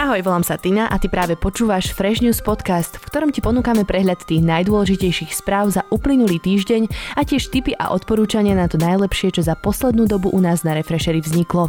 Ahoj, volám sa Tina a ty práve počúvaš Fresh News podcast, v ktorom ti ponúkame prehľad tých najdôležitejších správ za uplynulý týždeň a tiež tipy a odporúčania na to najlepšie, čo za poslednú dobu u nás na Refreshery vzniklo.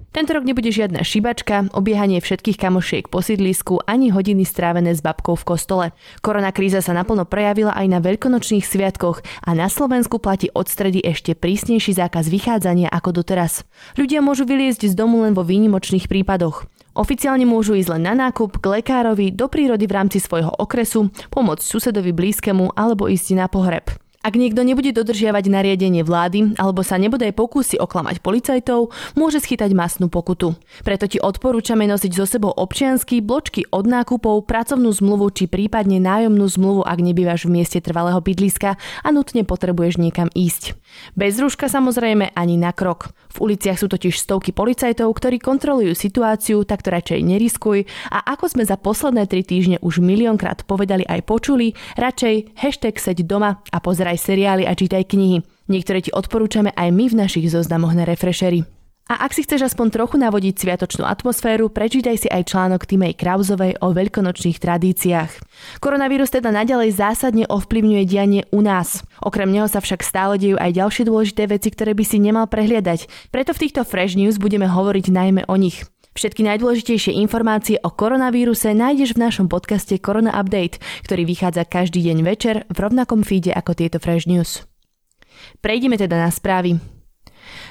Tento rok nebude žiadna šibačka, obiehanie všetkých kamošiek po sídlisku ani hodiny strávené s babkou v kostole. Korona kríza sa naplno prejavila aj na veľkonočných sviatkoch a na Slovensku platí od stredy ešte prísnejší zákaz vychádzania ako doteraz. Ľudia môžu vyliezť z domu len vo výnimočných prípadoch. Oficiálne môžu ísť len na nákup, k lekárovi, do prírody v rámci svojho okresu, pomôcť susedovi blízkemu alebo ísť na pohreb. Ak niekto nebude dodržiavať nariadenie vlády alebo sa nebude aj pokúsi oklamať policajtov, môže schytať masnú pokutu. Preto ti odporúčame nosiť so sebou občiansky, bločky od nákupov, pracovnú zmluvu či prípadne nájomnú zmluvu, ak nebývaš v mieste trvalého bydliska a nutne potrebuješ niekam ísť. Bez rúška samozrejme ani na krok. V uliciach sú totiž stovky policajtov, ktorí kontrolujú situáciu, tak to radšej neriskuj a ako sme za posledné tri týždne už miliónkrát povedali aj počuli, radšej hashtag seď doma a pozeraj pozeraj seriály a čítaj knihy. Niektoré ti odporúčame aj my v našich zoznamoch na Refreshery. A ak si chceš aspoň trochu navodiť sviatočnú atmosféru, prečítaj si aj článok Timej Krauzovej o veľkonočných tradíciách. Koronavírus teda naďalej zásadne ovplyvňuje dianie u nás. Okrem neho sa však stále dejú aj ďalšie dôležité veci, ktoré by si nemal prehliadať. Preto v týchto Fresh News budeme hovoriť najmä o nich. Všetky najdôležitejšie informácie o koronavíruse nájdeš v našom podcaste Korona Update, ktorý vychádza každý deň večer v rovnakom feede ako tieto Fresh News. Prejdeme teda na správy.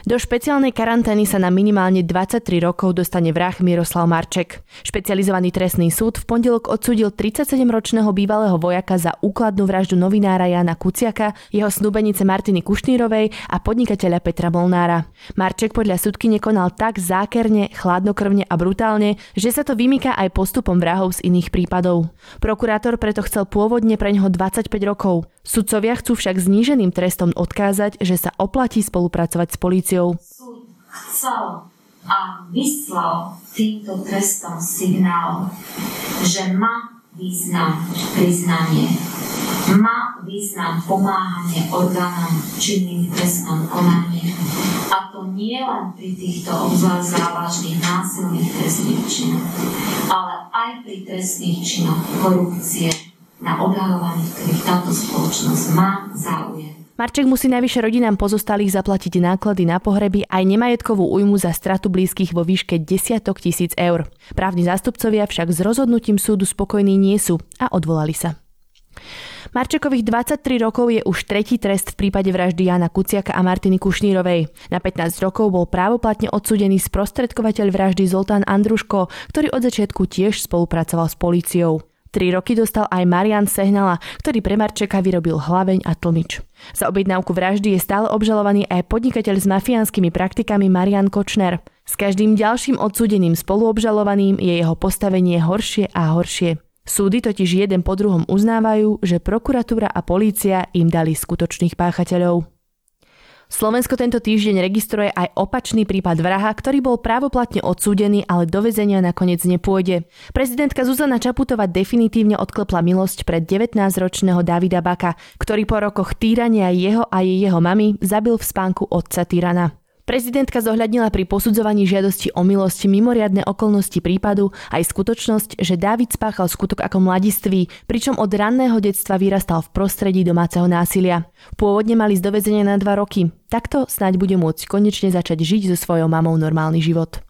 Do špeciálnej karantény sa na minimálne 23 rokov dostane vrah Miroslav Marček. Špecializovaný trestný súd v pondelok odsúdil 37-ročného bývalého vojaka za úkladnú vraždu novinára Jana Kuciaka, jeho snúbenice Martiny Kušnírovej a podnikateľa Petra Molnára. Marček podľa súdky nekonal tak zákerne, chladnokrvne a brutálne, že sa to vymýka aj postupom vrahov z iných prípadov. Prokurátor preto chcel pôvodne pre neho 25 rokov. Sudcovia chcú však zníženým trestom odkázať, že sa oplatí spolupracovať s políciou políciou. Súd chcel a vyslal týmto trestom signál, že má význam priznanie, má význam pomáhanie orgánom činným trestnom konaní. A to nie len pri týchto obzvlášť závažných násilných trestných činoch, ale aj pri trestných činoch korupcie, na odhalovaných, ktorých táto spoločnosť má záujem. Marček musí najvyššie rodinám pozostalých zaplatiť náklady na pohreby aj nemajetkovú újmu za stratu blízkych vo výške desiatok tisíc eur. Právni zástupcovia však s rozhodnutím súdu spokojní nie sú a odvolali sa. Marčekových 23 rokov je už tretí trest v prípade vraždy Jana Kuciaka a Martiny Kušnírovej. Na 15 rokov bol právoplatne odsúdený sprostredkovateľ vraždy Zoltán Andruško, ktorý od začiatku tiež spolupracoval s políciou. Tri roky dostal aj Marian Sehnala, ktorý pre Marčeka vyrobil hlaveň a tlmič. Za objednávku vraždy je stále obžalovaný aj podnikateľ s mafiánskymi praktikami Marian Kočner. S každým ďalším odsúdeným spoluobžalovaným je jeho postavenie horšie a horšie. Súdy totiž jeden po druhom uznávajú, že prokuratúra a polícia im dali skutočných páchateľov. Slovensko tento týždeň registruje aj opačný prípad vraha, ktorý bol právoplatne odsúdený, ale do väzenia nakoniec nepôjde. Prezidentka Zuzana Čaputová definitívne odklepla milosť pred 19-ročného Davida Baka, ktorý po rokoch týrania jeho a jej jeho mamy zabil v spánku otca tyrana. Prezidentka zohľadnila pri posudzovaní žiadosti o milosť mimoriadne okolnosti prípadu aj skutočnosť, že Dávid spáchal skutok ako mladistvý, pričom od ranného detstva vyrastal v prostredí domáceho násilia. Pôvodne mali z na dva roky. Takto snáď bude môcť konečne začať žiť so svojou mamou normálny život.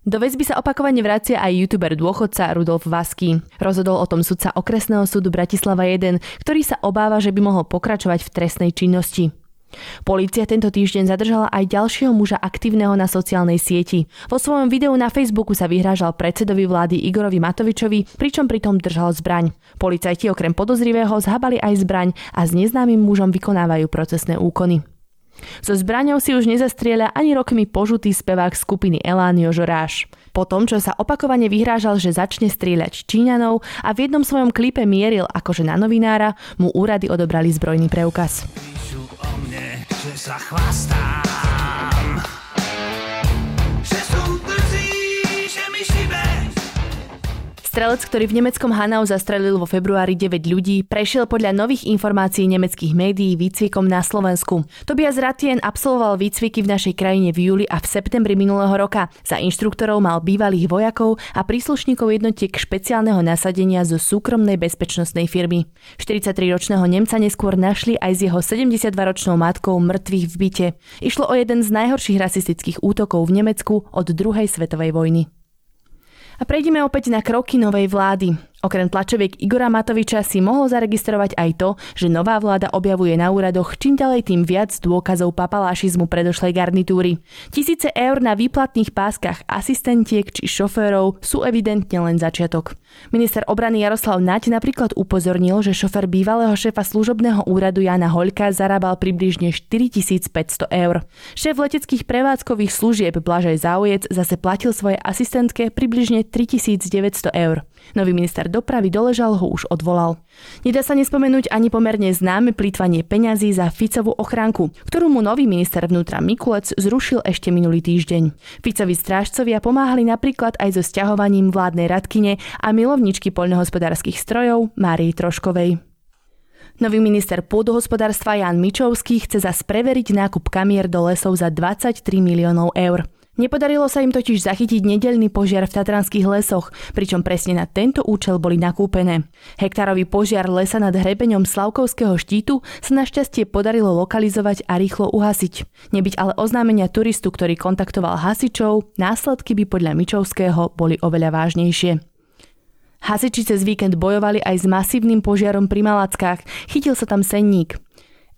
Do väzby sa opakovane vracia aj youtuber dôchodca Rudolf Vasky. Rozhodol o tom sudca okresného súdu Bratislava 1, ktorý sa obáva, že by mohol pokračovať v trestnej činnosti. Polícia tento týždeň zadržala aj ďalšieho muža aktívneho na sociálnej sieti. Vo svojom videu na Facebooku sa vyhrážal predsedovi vlády Igorovi Matovičovi, pričom pritom držal zbraň. Policajti okrem podozrivého zhabali aj zbraň a s neznámym mužom vykonávajú procesné úkony. So zbraňou si už nezastrieľa ani rokmi požutý spevák skupiny Elán Jožoráš. Po tom, čo sa opakovane vyhrážal, že začne strieľať Číňanov a v jednom svojom klipe mieril akože na novinára, mu úrady odobrali zbrojný preukaz. O mne, že sa chvastám Strelec, ktorý v nemeckom Hanau zastrelil vo februári 9 ľudí, prešiel podľa nových informácií nemeckých médií výcvikom na Slovensku. Tobias Ratien absolvoval výcviky v našej krajine v júli a v septembri minulého roka. Za inštruktorov mal bývalých vojakov a príslušníkov jednotiek špeciálneho nasadenia zo súkromnej bezpečnostnej firmy. 43-ročného Nemca neskôr našli aj s jeho 72-ročnou matkou mŕtvych v byte. Išlo o jeden z najhorších rasistických útokov v Nemecku od druhej svetovej vojny. A prejdeme opäť na kroky novej vlády. Okrem tlačoviek Igora Matoviča si mohol zaregistrovať aj to, že nová vláda objavuje na úradoch čím ďalej tým viac dôkazov papalášizmu predošlej garnitúry. Tisíce eur na výplatných páskach asistentiek či šoférov sú evidentne len začiatok. Minister obrany Jaroslav Naď napríklad upozornil, že šofer bývalého šéfa služobného úradu Jana Hoľka zarábal približne 4500 eur. Šéf leteckých prevádzkových služieb Blažej Záujec zase platil svoje asistentke približne 3900 eur. Nový minister dopravy Doležal ho už odvolal. Nedá sa nespomenúť ani pomerne známe plýtvanie peňazí za Ficovú ochránku, ktorú mu nový minister vnútra Mikulec zrušil ešte minulý týždeň. Ficovi strážcovia pomáhali napríklad aj so sťahovaním vládnej radkyne a milovničky poľnohospodárskych strojov Márii Troškovej. Nový minister pôdohospodárstva Jan Mičovský chce zas preveriť nákup kamier do lesov za 23 miliónov eur. Nepodarilo sa im totiž zachytiť nedelný požiar v tatranských lesoch, pričom presne na tento účel boli nakúpené. Hektárový požiar lesa nad hrebeňom Slavkovského štítu sa našťastie podarilo lokalizovať a rýchlo uhasiť. Nebyť ale oznámenia turistu, ktorý kontaktoval hasičov, následky by podľa Mičovského boli oveľa vážnejšie. Hasiči cez víkend bojovali aj s masívnym požiarom pri Malackách. Chytil sa tam senník.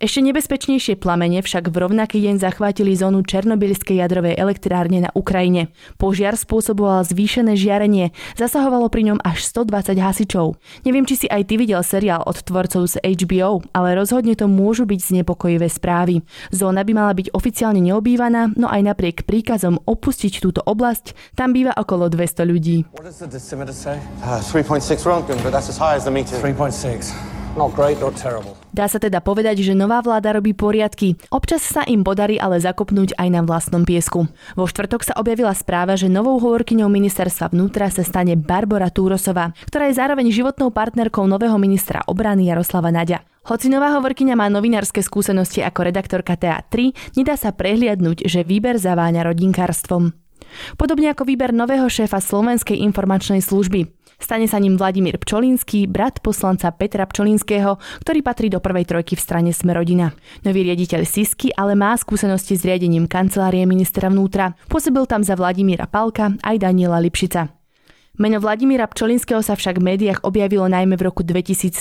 Ešte nebezpečnejšie plamene však v rovnaký deň zachvátili zónu Černobylskej jadrovej elektrárne na Ukrajine. Požiar spôsoboval zvýšené žiarenie, zasahovalo pri ňom až 120 hasičov. Neviem, či si aj ty videl seriál od tvorcov z HBO, ale rozhodne to môžu byť znepokojivé správy. Zóna by mala byť oficiálne neobývaná, no aj napriek príkazom opustiť túto oblasť, tam býva okolo 200 ľudí. What does the decimeter say? Uh, 3.6 Rontgen, but that's as high as the meter. 3.6. Not great, not terrible. Dá sa teda povedať, že nová vláda robí poriadky. Občas sa im podarí ale zakopnúť aj na vlastnom piesku. Vo štvrtok sa objavila správa, že novou hovorkyňou ministerstva vnútra sa stane Barbara Túrosová, ktorá je zároveň životnou partnerkou nového ministra obrany Jaroslava Naďa. Hoci nová hovorkyňa má novinárske skúsenosti ako redaktorka TA3, nedá sa prehliadnúť, že výber zaváňa rodinkárstvom. Podobne ako výber nového šéfa Slovenskej informačnej služby. Stane sa ním Vladimír Pčolínsky, brat poslanca Petra Pčolínskeho, ktorý patrí do prvej trojky v strane Smerodina. Nový riaditeľ Sisky ale má skúsenosti s riadením kancelárie ministra vnútra. Pôsobil tam za Vladimíra Palka aj Daniela Lipšica. Meno Vladimíra Pčolinského sa však v médiách objavilo najmä v roku 2017,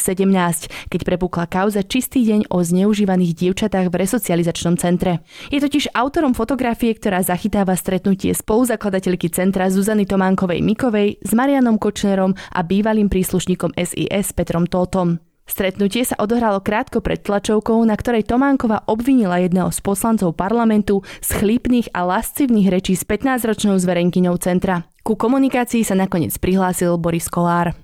keď prepukla kauza Čistý deň o zneužívaných dievčatách v resocializačnom centre. Je totiž autorom fotografie, ktorá zachytáva stretnutie spoluzakladateľky centra Zuzany Tománkovej Mikovej s Marianom Kočnerom a bývalým príslušníkom SIS Petrom Tótom. Stretnutie sa odohralo krátko pred tlačovkou, na ktorej Tománková obvinila jedného z poslancov parlamentu z chlípnych a lascivných rečí s 15-ročnou zverenkyňou centra. Ku komunikácii sa nakoniec prihlásil Boris Kolár.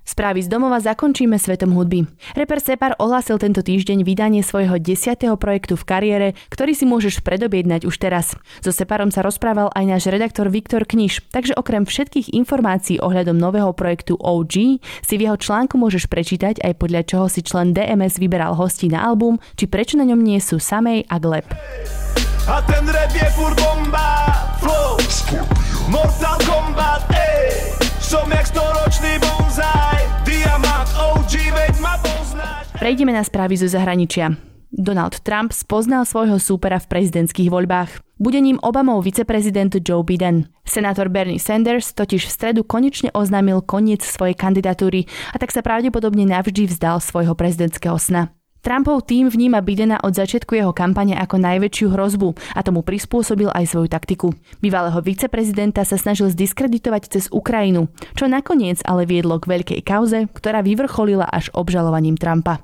Správy z domova zakončíme svetom hudby. Reper Separ ohlásil tento týždeň vydanie svojho desiatého projektu v kariére, ktorý si môžeš predobjednať už teraz. So Separom sa rozprával aj náš redaktor Viktor Kniž, takže okrem všetkých informácií ohľadom nového projektu OG si v jeho článku môžeš prečítať aj podľa čoho si člen DMS vyberal hostí na album, či prečo na ňom nie sú Samej a Gleb. A ten rap je furt bomba, Mortal Kombat, ej, som jak storočný bonzaj. Prejdeme na správy zo zahraničia. Donald Trump spoznal svojho súpera v prezidentských voľbách. Bude ním Obamov viceprezident Joe Biden. Senátor Bernie Sanders totiž v stredu konečne oznámil koniec svojej kandidatúry a tak sa pravdepodobne navždy vzdal svojho prezidentského sna. Trumpov tým vníma Bidena od začiatku jeho kampane ako najväčšiu hrozbu a tomu prispôsobil aj svoju taktiku. Bývalého viceprezidenta sa snažil zdiskreditovať cez Ukrajinu, čo nakoniec ale viedlo k veľkej kauze, ktorá vyvrcholila až obžalovaním Trumpa.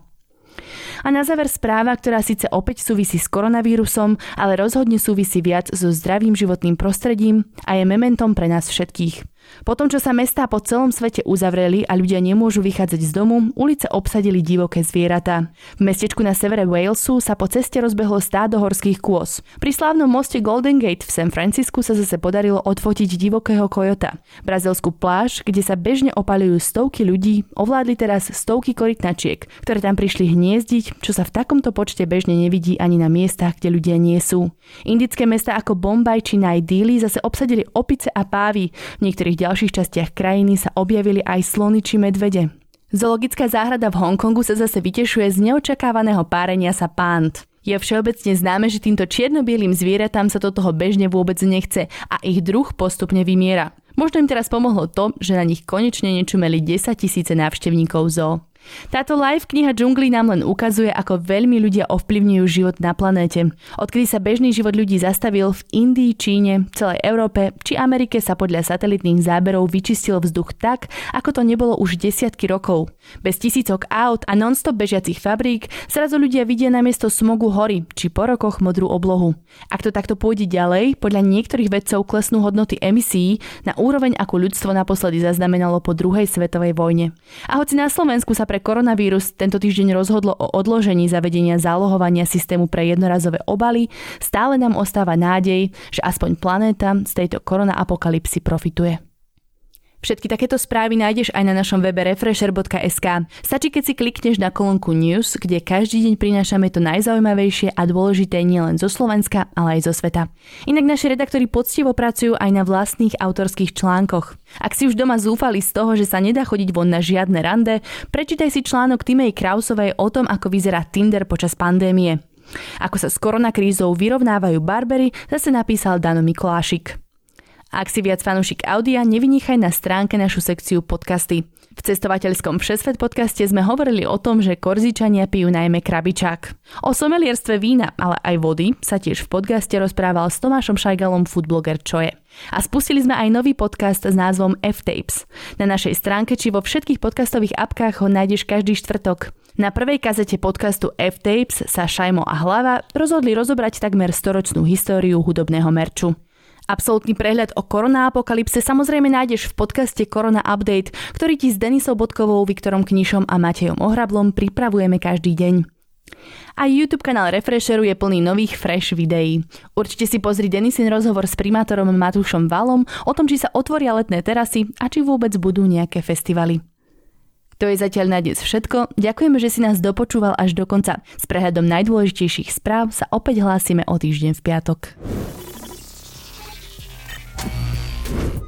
A na záver správa, ktorá síce opäť súvisí s koronavírusom, ale rozhodne súvisí viac so zdravým životným prostredím a je mementom pre nás všetkých. Po tom, čo sa mestá po celom svete uzavreli a ľudia nemôžu vychádzať z domu, ulice obsadili divoké zvieratá. V mestečku na severe Walesu sa po ceste rozbehlo stádo horských kôz. Pri slávnom moste Golden Gate v San Francisku sa zase podarilo odfotiť divokého kojota. Brazilskú pláž, kde sa bežne opalujú stovky ľudí, ovládli teraz stovky korytnačiek, ktoré tam prišli hniezdiť, čo sa v takomto počte bežne nevidí ani na miestach, kde ľudia nie sú. Indické mesta ako Bombaj či Najdili zase obsadili opice a pávy. V niektorých ďalších častiach krajiny sa objavili aj slony či medvede. Zoologická záhrada v Hongkongu sa zase vytešuje z neočakávaného párenia sa pánt. Je všeobecne známe, že týmto čierno-bielým zvieratám sa do toho bežne vôbec nechce a ich druh postupne vymiera. Možno im teraz pomohlo to, že na nich konečne nečumeli 10 tisíce návštevníkov zoo. Táto live kniha džungli nám len ukazuje, ako veľmi ľudia ovplyvňujú život na planéte. Odkedy sa bežný život ľudí zastavil v Indii, Číne, celej Európe či Amerike sa podľa satelitných záberov vyčistil vzduch tak, ako to nebolo už desiatky rokov. Bez tisícok aut a non-stop bežiacich fabrík zrazu ľudia vidia namiesto smogu hory či po rokoch modrú oblohu. Ak to takto pôjde ďalej, podľa niektorých vedcov klesnú hodnoty emisí na úroveň, ako ľudstvo naposledy zaznamenalo po druhej svetovej vojne. A hoci na Slovensku sa pre koronavírus tento týždeň rozhodlo o odložení zavedenia zálohovania systému pre jednorazové obaly, stále nám ostáva nádej, že aspoň planéta z tejto korona-apokalipsy profituje. Všetky takéto správy nájdeš aj na našom webe refresher.sk. Stačí, keď si klikneš na kolónku News, kde každý deň prinášame to najzaujímavejšie a dôležité nielen zo Slovenska, ale aj zo sveta. Inak naši redaktori poctivo pracujú aj na vlastných autorských článkoch. Ak si už doma zúfali z toho, že sa nedá chodiť von na žiadne rande, prečítaj si článok Timej Krausovej o tom, ako vyzerá Tinder počas pandémie. Ako sa s koronakrízou vyrovnávajú barbery, zase napísal Dano Mikolášik. Ak si viac fanúšik audia, nevynechaj na stránke našu sekciu podcasty. V cestovateľskom Všesvet podcaste sme hovorili o tom, že korzičania pijú najmä krabičák. O somelierstve vína, ale aj vody sa tiež v podcaste rozprával s Tomášom Šajgalom foodbloger Čoje. A spustili sme aj nový podcast s názvom F-Tapes. Na našej stránke či vo všetkých podcastových apkách ho nájdeš každý štvrtok. Na prvej kazete podcastu F-Tapes sa Šajmo a Hlava rozhodli rozobrať takmer storočnú históriu hudobného merču. Absolutný prehľad o korona-apokalypse samozrejme nájdeš v podcaste Korona Update, ktorý ti s Denisou Bodkovou, Viktorom Knišom a Matejom Ohrablom pripravujeme každý deň. A YouTube kanál Refresheru je plný nových fresh videí. Určite si pozri Denisin rozhovor s primátorom Matúšom Valom o tom, či sa otvoria letné terasy a či vôbec budú nejaké festivaly. To je zatiaľ na dnes všetko. Ďakujeme, že si nás dopočúval až do konca. S prehľadom najdôležitejších správ sa opäť hlásime o týždeň v piatok.